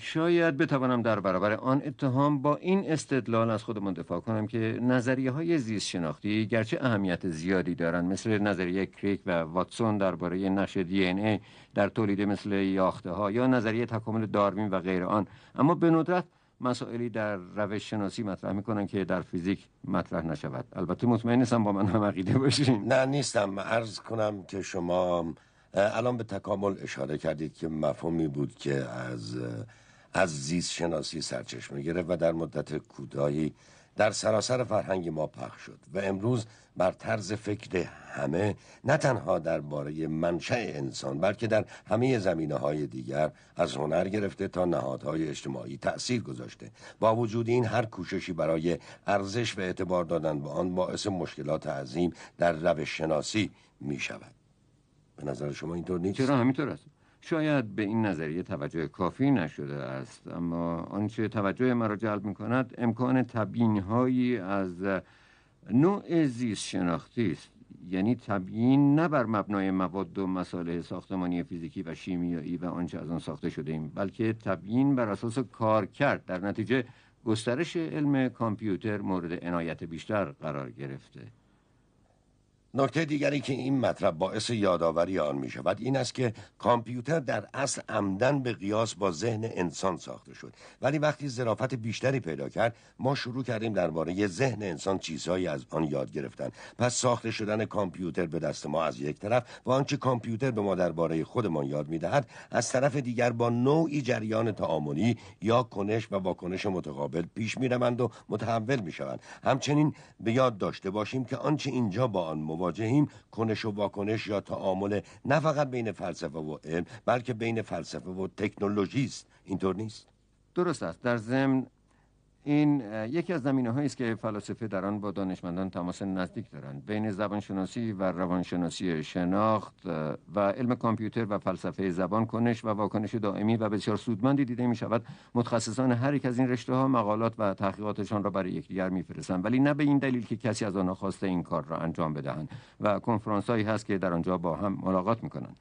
شاید بتوانم در برابر آن اتهام با این استدلال از خودمان دفاع کنم که نظریه های زیست شناختی گرچه اهمیت زیادی دارند مثل نظریه کریک و واتسون درباره نقش دی ای در تولید مثل یاخته ها یا نظریه تکامل داروین و غیر آن اما به ندرت مسائلی در روش شناسی مطرح می‌کنن که در فیزیک مطرح نشود. البته مطمئن نیستم با من هم عقیده باشین. نه نیستم. عرض کنم که شما الان به تکامل اشاره کردید که مفهومی بود که از از زیست شناسی سرچشمه گرفت و در مدت کوتاهی در سراسر فرهنگ ما پخش شد و امروز بر طرز فکر همه نه تنها درباره منشأ انسان بلکه در همه زمینه های دیگر از هنر گرفته تا نهادهای اجتماعی تأثیر گذاشته. با وجود این هر کوششی برای ارزش و اعتبار دادن به آن باعث مشکلات عظیم در روش شناسی می شود به نظر شما اینطور نیست؟ چرا؟ همینطور است. شاید به این نظریه توجه کافی نشده است اما آنچه توجه مرا جلب می کند امکان تبیین هایی از نوع زیست شناختی است. یعنی تبیین نه بر مبنای مواد و مسائل ساختمانی فیزیکی و شیمیایی و آنچه از آن ساخته شده ایم بلکه تبیین بر اساس کار کرد در نتیجه گسترش علم کامپیوتر مورد عنایت بیشتر قرار گرفته. نکته دیگری که این مطلب باعث یادآوری آن می شود این است که کامپیوتر در اصل عمدن به قیاس با ذهن انسان ساخته شد. ولی وقتی ظرافت بیشتری پیدا کرد ما شروع کردیم درباره ذهن انسان چیزهایی از آن یاد گرفتن. پس ساخته شدن کامپیوتر به دست ما از یک طرف و آنچه کامپیوتر به ما درباره خودمان یاد می‌دهد از طرف دیگر با نوعی جریان تعاملی یا کنش و واکنش متقابل پیش می‌روند و متحول می‌شوند. همچنین به یاد داشته باشیم که آنچه اینجا با آن مواجهیم کنش و واکنش یا تعامل نه فقط بین فلسفه و علم بلکه بین فلسفه و تکنولوژی است. اینطور نیست؟ درست است. در ضمن این یکی از زمینه است که فلاسفه در آن با دانشمندان تماس نزدیک دارند. بین زبانشناسی و روانشناسی شناخت و علم کامپیوتر و فلسفه زبان کنش و واکنش دائمی و بسیار سودمندی دیده می شود متخصصان هر یک از این رشته ها مقالات و تحقیقاتشان را برای یکدیگر میفرستند. ولی نه به این دلیل که کسی از آنها خواسته این کار را انجام بدهند. و کنفرانس هایی هست که در آنجا با هم ملاقات می‌کنند.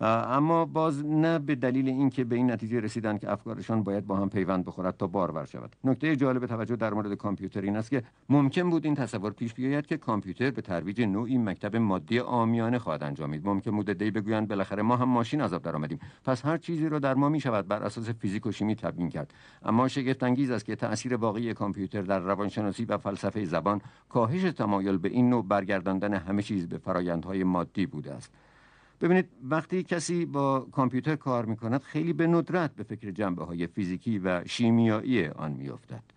اما باز نه به دلیل اینکه به این نتیجه رسیدن که افکارشان باید با هم پیوند بخورد تا بارور شود. نکته جالب توجه در مورد کامپیوتر این است که ممکن بود این تصور پیش بیاید که کامپیوتر به ترویج نوعی مکتب مادی آمیانه خواهد انجامید. ممکن بود دی بگویند بالاخره ما هم ماشین عذاب در آمدیم پس هر چیزی رو در ما می شود بر اساس فیزیک و شیمی تبیین کرد. اما شگفت انگیز است که تاثیر واقعی کامپیوتر در روانشناسی و فلسفه زبان کاهش تمایل به این نوع برگرداندن همه چیز به فرایندهای مادی بوده است. ببینید وقتی کسی با کامپیوتر کار می کند خیلی به ندرت به فکر جنبه های فیزیکی و شیمیایی آن می افتد.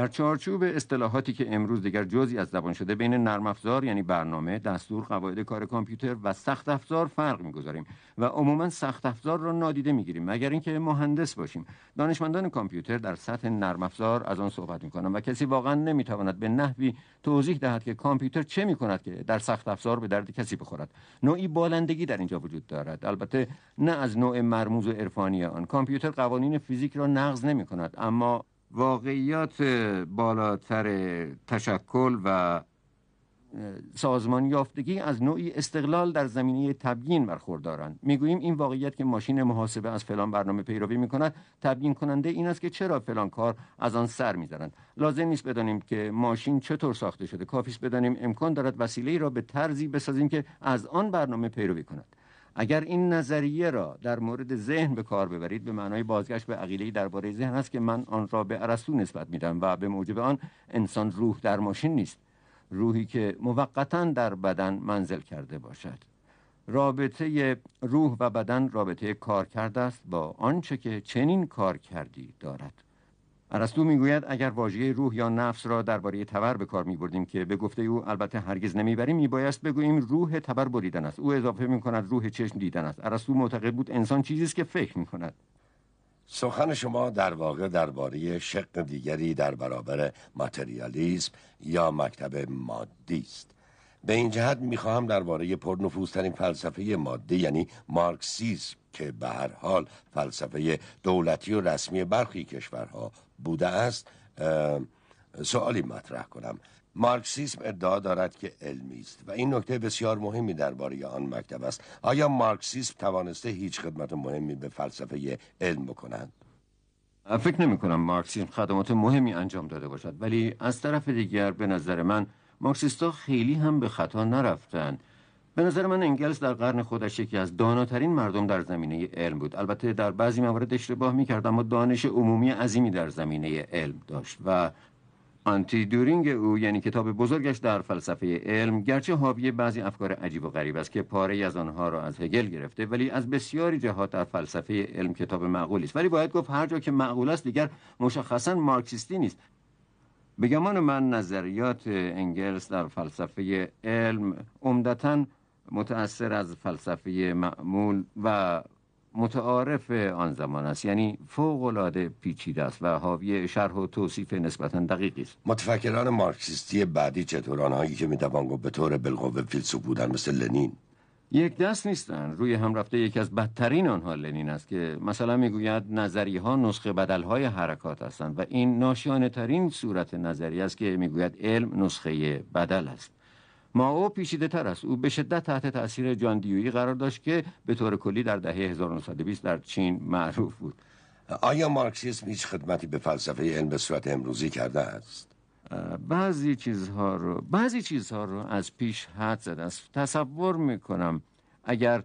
در چارچوب اصطلاحاتی که امروز دیگر جزئی از زبان شده بین نرم افزار یعنی برنامه، دستور، قواعد کار کامپیوتر و سخت افزار فرق می‌گذاریم و عموما سخت افزار را نادیده می‌گیریم مگر اینکه مهندس باشیم. دانشمندان کامپیوتر در سطح نرم افزار از آن صحبت می‌کنند و کسی واقعا نمی‌تواند به نحوی توضیح دهد که کامپیوتر چه می‌کند که در سخت افزار به درد کسی بخورد. نوعی بالندگی در اینجا وجود دارد. البته نه از نوع مرموز و عرفانی آن. کامپیوتر قوانین فیزیک را نقض نمی کند اما واقعیات بالاتر تشکل و سازمان یافتگی از نوعی استقلال در زمینه تبیین برخوردارند. می‌گوییم این واقعیت که ماشین محاسبه از فلان برنامه پیروی می کند تبیین کننده این است که چرا فلان کار از آن سر می‌زنند؟ لازم نیست بدانیم که ماشین چطور ساخته شده. کافی است بدانیم امکان دارد وسیله را به طرزی بسازیم که از آن برنامه پیروی کند. اگر این نظریه را در مورد ذهن به کار ببرید به معنای بازگشت به عقیده درباره ذهن است که من آن را به ارسطو نسبت میدم و به موجب آن انسان روح در ماشین نیست. روحی که موقتا در بدن منزل کرده باشد. رابطه روح و بدن رابطه کار کرده است با آنچه که چنین کار کردی دارد. ارسطو می‌گوید اگر واژه روح یا نفس را درباره تبر به کار میبردیم که به گفته او البته هرگز نمی‌بریم میبایست بگوییم روح تبر بریدن است. او اضافه می‌کند روح چشم دیدن است. ارسطو معتقد بود انسان چیزی است که فکر می‌کند. سخن شما در واقع درباره شق دیگری در برابر ماتریالیسم یا مکتب مادی است. به این جهت می‌خواهم درباره پرنفوذترین فلسفه ماده یعنی مارکسیسم که به هر حال فلسفه دولتی و رسمی برخی کشورها بوده است سوالی مطرح کنم. مارکسیسم ادعا دارد که علمی است و این نکته بسیار مهمی درباره آن مکتب است. آیا مارکسیسم توانسته هیچ خدمت مهمی به فلسفه علم بکنند فکر نمی کنم مارکسیسم خدمات مهمی انجام داده باشد ولی از طرف دیگر به نظر من مارکسیستا خیلی هم به خطا نرفتند. به نظر من انگلس در قرن خودش یکی از داناترین مردم در زمینه علم بود. البته در بعضی موارد اشتباه می‌کرد اما دانش عمومی عظیمی در زمینه علم داشت و آنتی دورینگ او یعنی کتاب بزرگش در فلسفه علم گرچه حاوی بعضی افکار عجیب و غریب است که پاره از آنها را از هگل گرفته ولی از بسیاری جهات در فلسفه علم کتاب معقولی است. ولی باید گفت هر جا که معقول است دیگر مشخصا مارکسیستی نیست. به من نظریات انگلس در فلسفه علم عمدتا متأثر از فلسفه معمول و متعارف آن زمان است. یعنی فوق العاده پیچیده است و حاوی شرح و توصیف نسبتا دقیقی است. متفکران مارکسیستی بعدی چطور آنهایی که می‌توان گفت به طور بالقوه فیلسوف بودن مثل لنین؟ یک دست نیستن. روی هم رفته یکی از بدترین آنها لنین است که مثلا می‌گوید نظری ها نسخه بدل های حرکات هستند و این ناشیانه ترین صورت نظری است که می‌گوید علم نسخه بدل است. ما او پیشیده تر است. او به شدت تحت تاثیر جان دیویی قرار داشت که به طور کلی در دهه 1920 در چین معروف بود. آیا مارکسیسم هیچ خدمتی به فلسفه علم به صورت امروزی کرده است؟ بعضی چیزها رو بعضی چیزها رو از پیش حد زده است. تصور می‌کنم اگر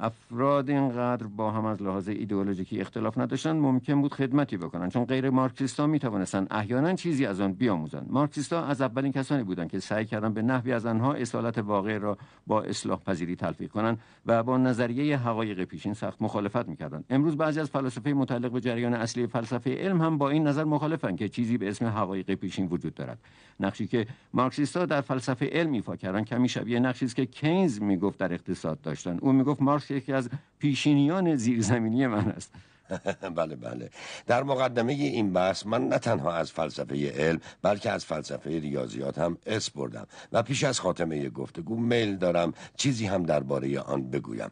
افراد اینقدر با هم از لحاظ ایدئولوژیکی اختلاف نداشتن ممکن بود خدمتی بکنن. چون غیر مارکسیستا می توانستن احیانا چیزی از آن بیاموزند. مارکسیستا از اولین کسانی بودند که سعی کردند به نحوی از آنها اصالت واقع را با اصلاح پذیری تلفیق کنند و با نظریه حقایق پیشین سخت مخالفت می‌کردند. امروز بعضی از فلاسفه متعلق به جریان اصلی فلسفه علم هم با این نظر مخالفند که چیزی به اسم حقایق پیشین وجود دارد. نقشی که مارکسیستا در فلسفه علم ایفا کردند کمی شبیه نقشی است که کینز می‌گفت در اقتصاد داشتن او می‌گفت یکی از پیشینیان زیرزمینی من است. [LAUGHS] بله بله. در مقدمه این بحث من نه تنها از فلسفه علم بلکه از فلسفه ریاضیات هم اس بردم و پیش از خاتمه گفتگو میل دارم چیزی هم درباره آن بگویم.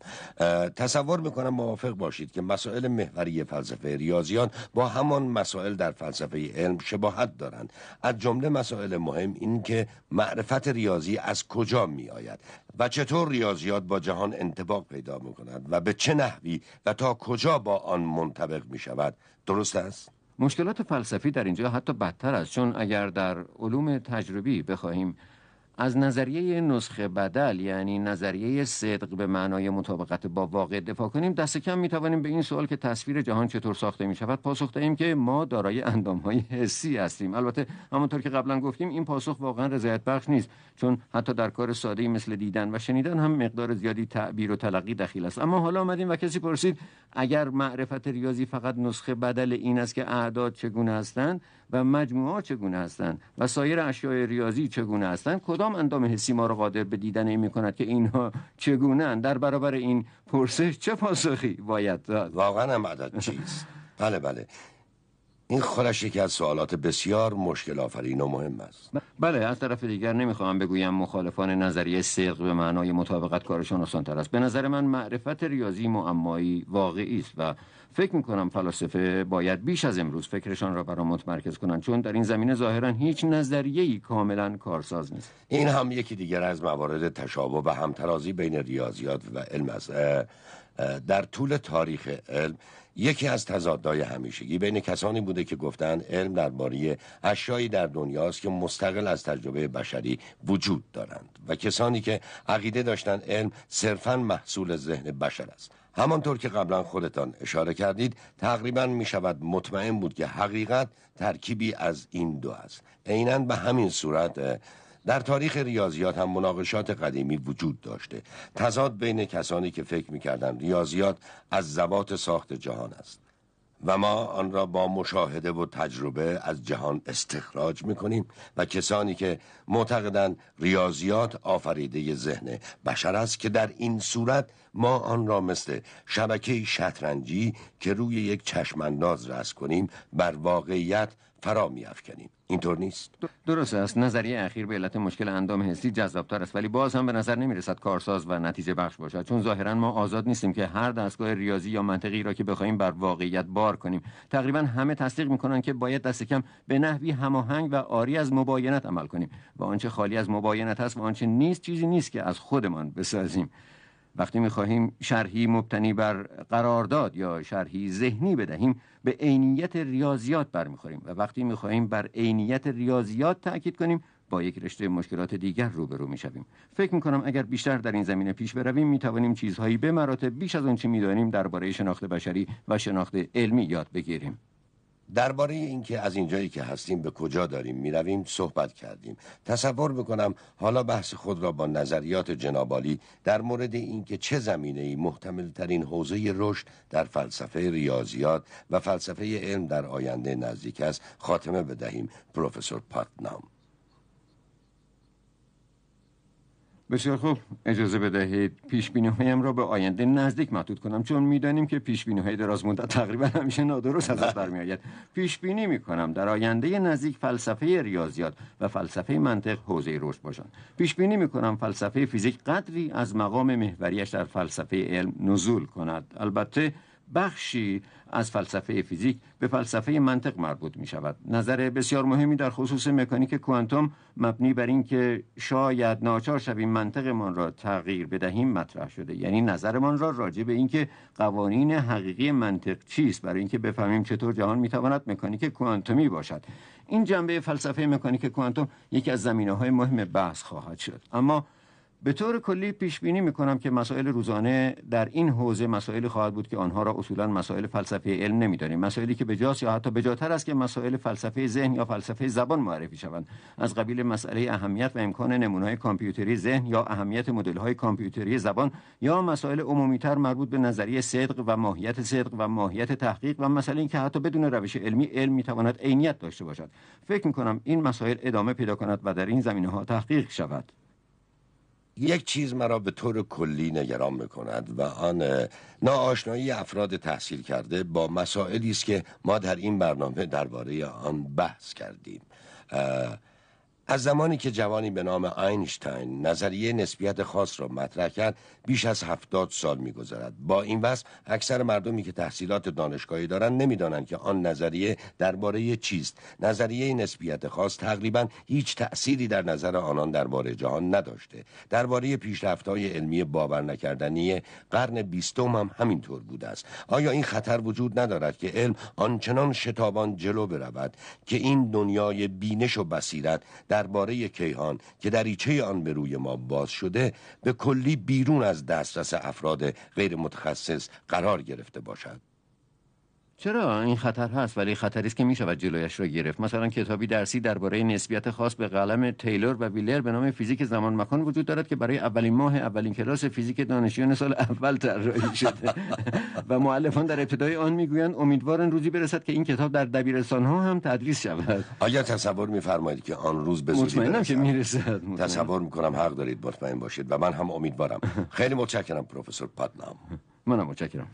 تصور می‌کنم موافق باشید که مسائل محوری فلسفه ریاضیات با همان مسائل در فلسفه علم شباهت دارند. از جمله مسائل مهم این که معرفت ریاضی از کجا می آید و چطور ریاضیات با جهان انتباق پیدا می کند و به چه نحوی و تا کجا با آن منطبق می شود درست است؟ مشکلات فلسفی در اینجا حتی بدتر است چون اگر در علوم تجربی بخواهیم از نظریه نسخه بدل یعنی نظریه صدق به معنای مطابقت با واقع دفاع کنیم دست کم می توانیم به این سوال که تصویر جهان چطور ساخته می شود پاسخ دهیم که ما دارای اندام های حسی هستیم. البته همونطور که قبلا گفتیم این پاسخ واقعا رضایت بخش نیست چون حتی در کار ساده مثل دیدن و شنیدن هم مقدار زیادی تعبیر و تلقی دخیل است. اما حالا آمدیم و کسی پرسید اگر معرفت ریاضی فقط نسخه بدل این است که اعداد چگونه هستند و مجموعات چگونه هستند و سایر اشیاء ریاضی چگونه هستند؟ کدام اندام حسی ما را قادر به دیدن این می‌کند که اینها چگونه در برابر این پرسش چه پاسخی باید داد؟ واقعا هم عدد چیست؟ بله بله. این خودش یکی از سوالات بسیار مشکل آفرین و مهم است. بله از طرف دیگر نمی‌خواهم بگویم مخالفان نظریه صدق به معنای مطابقت کارشان آسانتر است. به نظر من معرفت ریاضی معمایی واقعی است و فکر می‌کنم فلاسفه باید بیش از امروز فکرشان را برای متمرکز کنند چون در این زمینه ظاهرا هیچ نظریه‌ای کاملا کارساز نیست. این هم یکی دیگر از موارد تشابه و همترازی بین ریاضیات و علم است. در طول تاریخ علم یکی از تضادهای همیشگی بین کسانی بوده که گفتند علم درباره اشیایی در دنیاست که مستقل از تجربه بشری وجود دارند و کسانی که عقیده داشتند علم صرفا محصول ذهن بشر است. همانطور که قبلا خودتان اشاره کردید تقریبا می شود مطمئن بود که حقیقت ترکیبی از این دو است. عینا به همین صورت در تاریخ ریاضیات هم مناقشات قدیمی وجود داشته. تضاد بین کسانی که فکر می‌کردند ریاضیات از زبات ساخت جهان است. و ما آن را با مشاهده و تجربه از جهان استخراج می‌کنیم و کسانی که معتقدند ریاضیات آفریده ذهن بشر است که در این صورت ما آن را مثل شبکه شطرنجی که روی یک چشمانداز رس کنیم بر واقعیت فرا میافکنیم اینطور نیست. درست است. نظریه اخیر به علت مشکل اندام حسی جذابتر است ولی باز هم به نظر نمی رسد کارساز و نتیجه بخش باشد. چون ظاهرا ما آزاد نیستیم که هر دستگاه ریاضی یا منطقی را که بخواهیم بر واقعیت بار کنیم. تقریبا همه تصدیق می‌کنند که باید دست کم به نحوی هماهنگ و آری از مباینت عمل کنیم. و آنچه خالی از مباینت است و آنچه نیست چیزی نیست که از خودمان بسازیم. وقتی می‌خواهیم شرحی مبتنی بر قرارداد یا شرحی ذهنی بدهیم به عینیت ریاضیات برمیخوریم و وقتی می‌خواهیم بر عینیت ریاضیات تاکید کنیم با یک رشته مشکلات دیگر روبرو می‌شویم. فکر می‌کنم اگر بیشتر در این زمینه پیش برویم می‌توانیم چیزهایی به مراتب بیش از آنچه می‌دانیم درباره شناخت بشری و شناخت علمی یاد بگیریم. درباره اینکه از اینجایی که هستیم به کجا داریم می‌رویم صحبت کردیم. تصور بکنم حالا بحث خود را با نظریات جنابالی در مورد اینکه چه زمینه ای محتمل ترین حوزه رشد در فلسفه ریاضیات و فلسفه علم در آینده نزدیک است خاتمه بدهیم. پروفسور پاتنام. بسیار خوب. اجازه بدهید پیش هایم را به آینده نزدیک محدود کنم چون می‌دانیم که پیش های دراز مدت تقریبا همیشه نادرست از برمی آید پیش بینی می کنم در آینده نزدیک فلسفه ریاضیات و فلسفه منطق حوزه رشد باشند پیش بینی می کنم فلسفه فیزیک قدری از مقام محوریش در فلسفه علم نزول کند. البته بخشی از فلسفه فیزیک به فلسفه منطق مربوط می شود. نظر بسیار مهمی در خصوص مکانیک کوانتوم مبنی بر اینکه شاید ناچار شویم منطقمان را تغییر بدهیم مطرح شده. یعنی نظرمان را راجع به اینکه قوانین حقیقی منطق چیست برای اینکه بفهمیم چطور جهان می‌تواند مکانیک کوانتومی باشد. این جنبه فلسفه مکانیک کوانتوم یکی از زمینه های مهم بحث خواهد شد. اما به طور کلی پیش بینی می کنم که مسائل روزانه در این حوزه مسائلی خواهد بود که آنها را اصولا مسائل فلسفه علم نمی‌دانیم. مسائلی که بجاست یا حتی بجاتر است که مسائل فلسفه ذهن یا فلسفه زبان معرفی شوند. از قبیل مسئله اهمیت و امکان نمونه‌های کامپیوتری ذهن یا اهمیت مدل‌های کامپیوتری زبان یا مسائل عمومیتر مربوط به نظریه صدق و ماهیت صدق و ماهیت تحقیق و مسئله اینکه حتی بدون روش علمی علم می‌تواند عینیت داشته باشد. فکر می کنم این مسائل ادامه پیدا کند و در این زمینه تحقیق شود. یک چیز مرا به طور کلی نگران می‌کند و آن ناآشنایی افراد تحصیل کرده با مسائلی است که ما در این برنامه درباره آن بحث کردیم. از زمانی که جوانی به نام اینشتین نظریه نسبیت خاص را مطرح کرد بیش از هفتاد سال میگذرد. با این وصف اکثر مردمی که تحصیلات دانشگاهی دارند نمی‌دانند که آن نظریه درباره چیست. نظریه نسبیت خاص تقریبا هیچ تأثیری در نظر آنان درباره جهان نداشته. درباره پیشرفت‌های علمی باور نکردنی قرن بیستم هم همینطور بوده است. آیا این خطر وجود ندارد که علم آنچنان شتابان جلو برود که این دنیای بینش و بصیرت درباره کیهان که دریچه آن به روی ما باز شده به کلی بیرون از دسترس افراد غیر متخصص قرار گرفته باشد. چرا این خطر هست؟ ولی خطری است که می شود جلویش را گرفت. مثلا کتابی درسی درباره نسبیت خاص به قلم تیلور و ویلر به نام فیزیک زمان مکان وجود دارد که برای اولین ماه اولین کلاس فیزیک دانشجویان سال اول طراحی شده. و مؤلفان در ابتدای آن می‌گویند امیدوارن روزی برسد که این کتاب در دبیرستان ها هم تدریس شود. آیا تصور میفرمایید که آن روز به زودی مطمئنم که برسد؟ می‌رسد. تصور می‌کنم حق دارید مطمئن باشید. و من هم امیدوارم. خیلی متشکرم پروفسور پادنام. منم متشکرم.